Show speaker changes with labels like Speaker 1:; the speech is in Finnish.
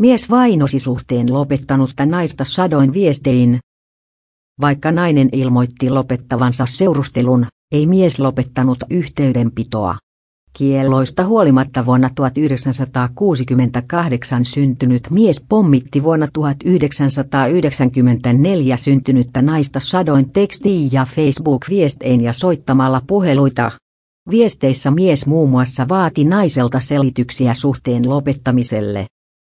Speaker 1: Mies vainosi suhteen lopettanutta naista sadoin viestein. Vaikka nainen ilmoitti lopettavansa seurustelun, ei mies lopettanut yhteydenpitoa. Kielloista huolimatta vuonna 1968 syntynyt mies pommitti vuonna 1994 syntynyttä naista sadoin tekstiin ja Facebook-viestein ja soittamalla puheluita. Viesteissä mies muun muassa vaati naiselta selityksiä suhteen lopettamiselle.